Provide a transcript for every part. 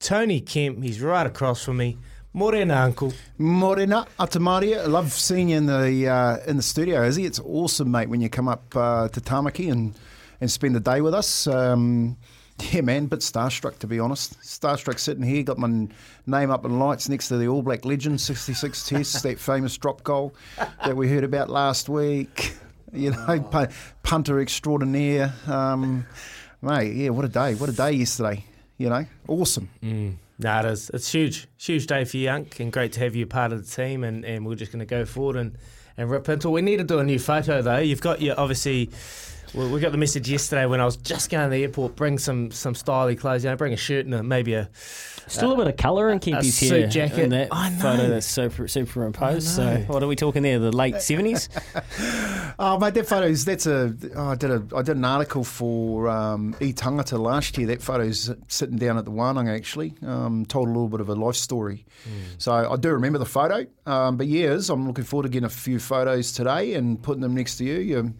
Tony Kemp, he's right across from me. Morena, uncle. Morena, Atamaria. I love seeing you in the uh, in the studio, Izzy. It's awesome, mate, when you come up uh, to Tamaki and, and spend the day with us. Um, yeah, man, bit starstruck to be honest. Starstruck sitting here, got my n- name up in lights next to the All Black legend, 66 tests, that famous drop goal that we heard about last week. You know, pu- punter extraordinaire. Um, mate, yeah, what a day. What a day yesterday. You know, awesome. Mm. No, it is. It's huge. Huge day for you, Unk, and great to have you part of the team. And, and we're just going to go forward and, and rip into it. We need to do a new photo, though. You've got your, obviously, we, we got the message yesterday when I was just going to the airport, bring some some styly clothes, you know, bring a shirt and a, maybe a. Still a bit of colour in Kempy's suit hair jacket. in that I know. photo that's super, superimposed. So what are we talking there? The late 70s? Oh, mate, that photo's that's a. Oh, I did a I did an article for um, E Tangata last year. That photo's sitting down at the Wananga actually. Um, told a little bit of a life story. So I do remember the photo. Um, but yes, I'm looking forward to getting a few photos today and putting them next to you. You,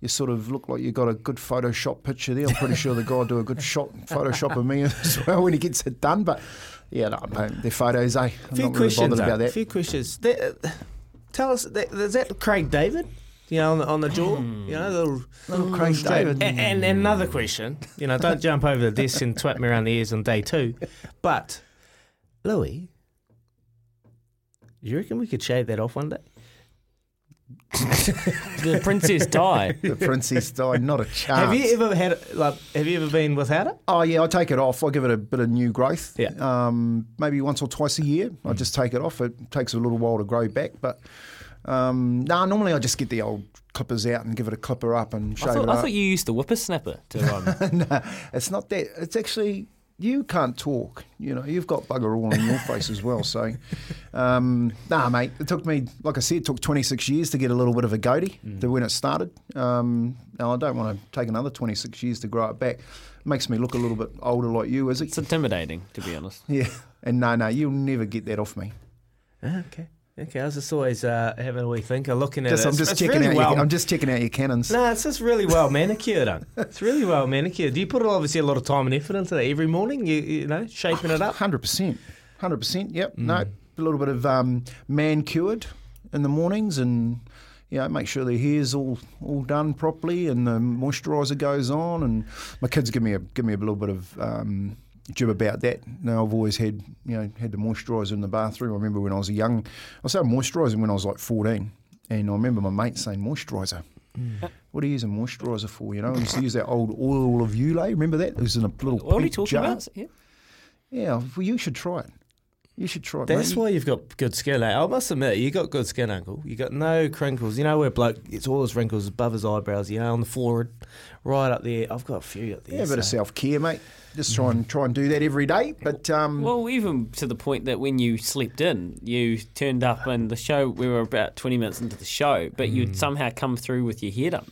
you sort of look like you got a good Photoshop picture there. I'm pretty sure the guy will do a good shot Photoshop of me as well when he gets it done. But yeah, no, mate, they're photos, eh? I'm few not really questions bothered about that. few questions. Uh, tell us, that, is that Craig David? You know, on the, on the jaw? You know, the little, Little Craig. David. And, and, and another question. You know, don't jump over the desk and twat me around the ears on day two. But, Louis, you reckon we could shave that off one day? the Princess Di. The princess died, not a chance. Have you ever had like? Have you ever been without it? Oh yeah, I take it off. I give it a bit of new growth. Yeah. Um, maybe once or twice a year. I just take it off. It takes a little while to grow back, but um, no. normally I just get the old clippers out and give it a clipper up and shave I thought, it I up. thought you used the whippersnapper to um, no, it's not that. It's actually you can't talk. You know, you've got bugger all on your face as well. So, um, nah, mate. It took me, like I said, it took 26 years to get a little bit of a goatee to when it started. Um, now I don't want to take another 26 years to grow it back. Makes me look a little bit older like you, is it? It's intimidating, to be honest. Yeah, and no, no, you'll never get that off me. Ah, okay. Okay, I was just always uh, having a wee thinker, looking at Just, it. I'm It's- just it's checking really out. well. Your, I'm just checking out your cannons. No, it's just really well manicured. Unk. It's really well manicured. Do you put obviously a lot of time and effort into that every morning? You, you know, shaping it up. Hundred percent, hundred percent. Yep. Mm. No, a little bit of um, man cured in the mornings, and you know, make sure the hair's all all done properly, and the moisturiser goes on. And my kids give me a give me a little bit of. Um, Jib about that. Now I've always had, you know, had the moisturiser in the bathroom. I remember when I was young, I started moisturising when I was like 14, and I remember my mate saying moisturiser. Mm. What do you use a moisturiser for? You know, I used to use that old oil of Ulay. Remember that? It was in a little. What are you pink talking jar. about? Yeah. Yeah, well, you should try it. You should try it. That's mate. why you've got good skin. eh? I must admit, you got good skin, Uncle. You got no crinkles. You know where bloke gets all his wrinkles above his eyebrows. You know, on the forehead, right up there. I've got a few up there. Yeah, a bit of self care, mate. Just try and try and do that every day. But um, Well, even to the point that when you slept in, you turned up and the show, we were about 20 minutes into the show, but you'd somehow come through with your hair done.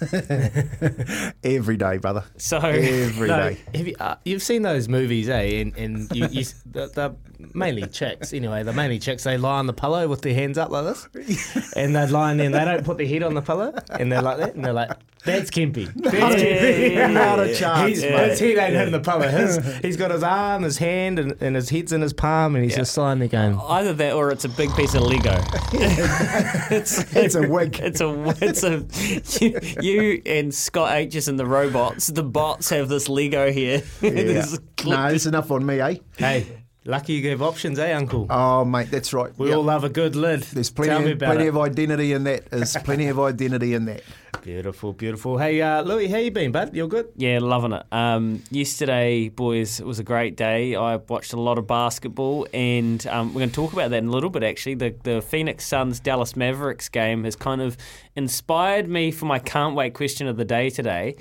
Every day, brother. So Every No, day. have you, uh, you've seen those movies, eh? And, and you, you, the, the mainly chicks, anyway. The mainly chicks, they lie on the pillow with their hands up like this, and they lie in there. and They don't put their head on the pillow, and they're like that, and they're like, "That's Kempy. That's Kempy." Not a chance, He's, mate. His head ain't hitting the pillow. His, he's got his arm, his hand, and, and his head's in his palm, and he's just lying there going. either that or it's a big piece of Lego. it's It's a wig. It's a it's a you, you and Scott H and the robots. The bots have this Lego here. Yeah. There's no, it's enough on me, eh? Hey, lucky you give options, eh, Uncle? Oh, mate, that's right. we Yep. all love a good lid. There's Tell plenty, me of, about plenty it. of identity in that. There's plenty of identity in that. Beautiful, beautiful. Hey, uh, Louis, how you been, bud? You're good? Yeah, loving it. Um, yesterday, boys, it was a great day. I watched a lot of basketball, and um, we're going to talk about that in a little bit. Actually, the the Phoenix Suns Dallas Mavericks game has kind of inspired me for my can't wait question of the day today.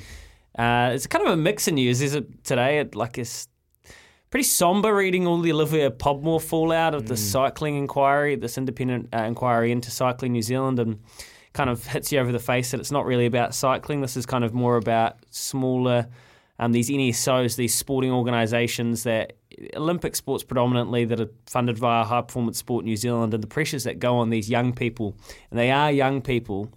Uh, it's kind of a mix of news. Is it today? It, like it's pretty somber reading all the Olivia Podmore fallout of the cycling inquiry, this independent uh, inquiry into cycling New Zealand, and kind of hits you over the face that it's not really about cycling. This is kind of more about smaller, um, these NSOs, these sporting organisations that Olympic sports predominantly that are funded via High Performance Sport New Zealand, and the pressures that go on these young people, and they are young people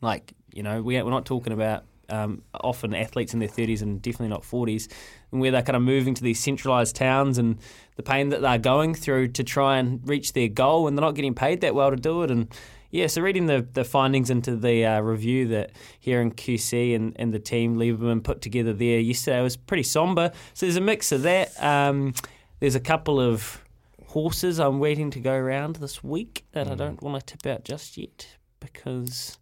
like you know we, we're not talking about um, often athletes in their 30s and definitely not 40s and where they're kind of moving to these centralised towns and the pain that they're going through to try and reach their goal and they're not getting paid that well to do it and yeah, so reading the, the findings into the uh, review that Heron QC and, and the team Lieberman put together there yesterday was pretty somber. So there's a mix of that. Um, there's a couple of horses I'm waiting to go around this week that I don't want to tip out just yet because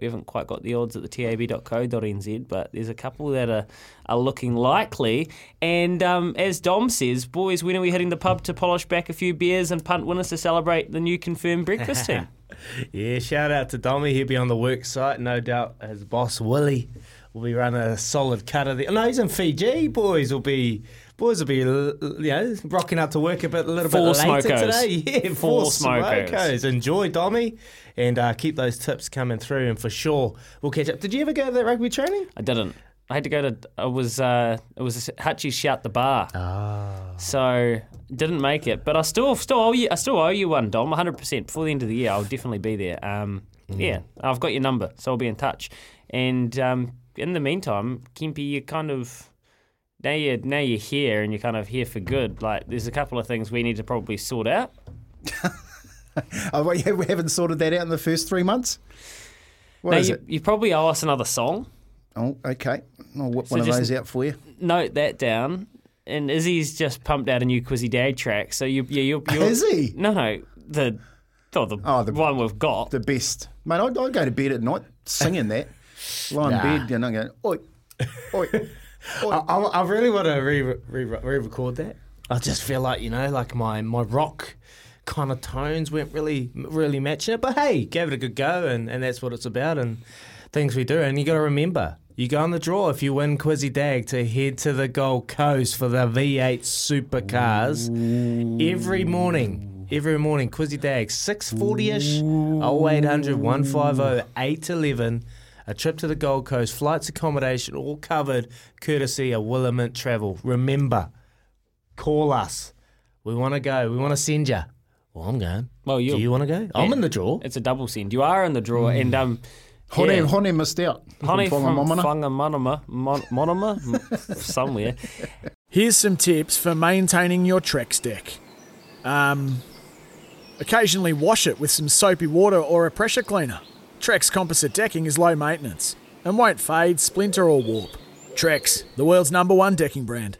we haven't quite got the odds at the tab.co.nz, but there's a couple that are, are looking likely. And um, as Dom says, boys, when are we hitting the pub to polish back a few beers and punt winners to celebrate the new confirmed breakfast team? Yeah, shout out to Dommy. He'll be on the work site, no doubt. His boss Willie will be running a solid cut of the. No, he's in Fiji. Boys will be. Boys will be, you know, rocking out to work a bit, a little Four bit later smokos. today. Yeah, Four four, smokos. smokos. Enjoy, Dommy, and uh, keep those tips coming through. And for sure, we'll catch up. Did you ever go to that rugby training? I didn't. I had to go to. I was. Uh, it was Hutchie shout the bar. So didn't make it, but I still still owe you. I still owe you one, Dom. 100 percent before the end of the year. I'll definitely be there. Um, Yeah, I've got your number, so I'll be in touch. And um, in the meantime, Kempy, you kind of now you now you're here and you're kind of here for good. Like there's a couple of things we need to probably sort out. Oh, we we haven't sorted that out in the first three months. What now is you, it? you probably owe us another song. Oh, okay. I'll whip So one of those out for you. Note that down. And Izzy's just pumped out a new Quizzy Dag track, so you yeah you're, you're he? No, no, the oh, the, Oh, the- one we've got. The best. Mate, I'd, I'd go to bed at night singing that. In Nah. bed and I'm going, oi, oi. I, I, I really want to re, re, re-record that. I just feel like you know, like my my rock kind of tones weren't really really matching it. But hey, gave it a good go, and, and that's what it's about, and things we do. And you got to remember, you go on the draw if you win Quizzy Dag to head to the Gold Coast for the V8 supercars every morning. Every morning, Quizzy Dag, 640 ish, 0800 150 811. A trip to the Gold Coast, flights, accommodation, all covered, courtesy of Williment Travel. Remember, call us. We want to go. We want to send you. Well, I'm going. Well, you. Do you- you want to go? I'm in the draw. It's a double send. You are in the draw, and um, Hone, yeah. Hone missed out. Honey from Whangamomana. Whangamonama, Mon- Monoma, somewhere. Here's some tips for maintaining your Trex deck. Um, occasionally wash it with some soapy water or a pressure cleaner. Trex composite decking is low maintenance and won't fade, splinter, or warp. Trex, the world's number one decking brand.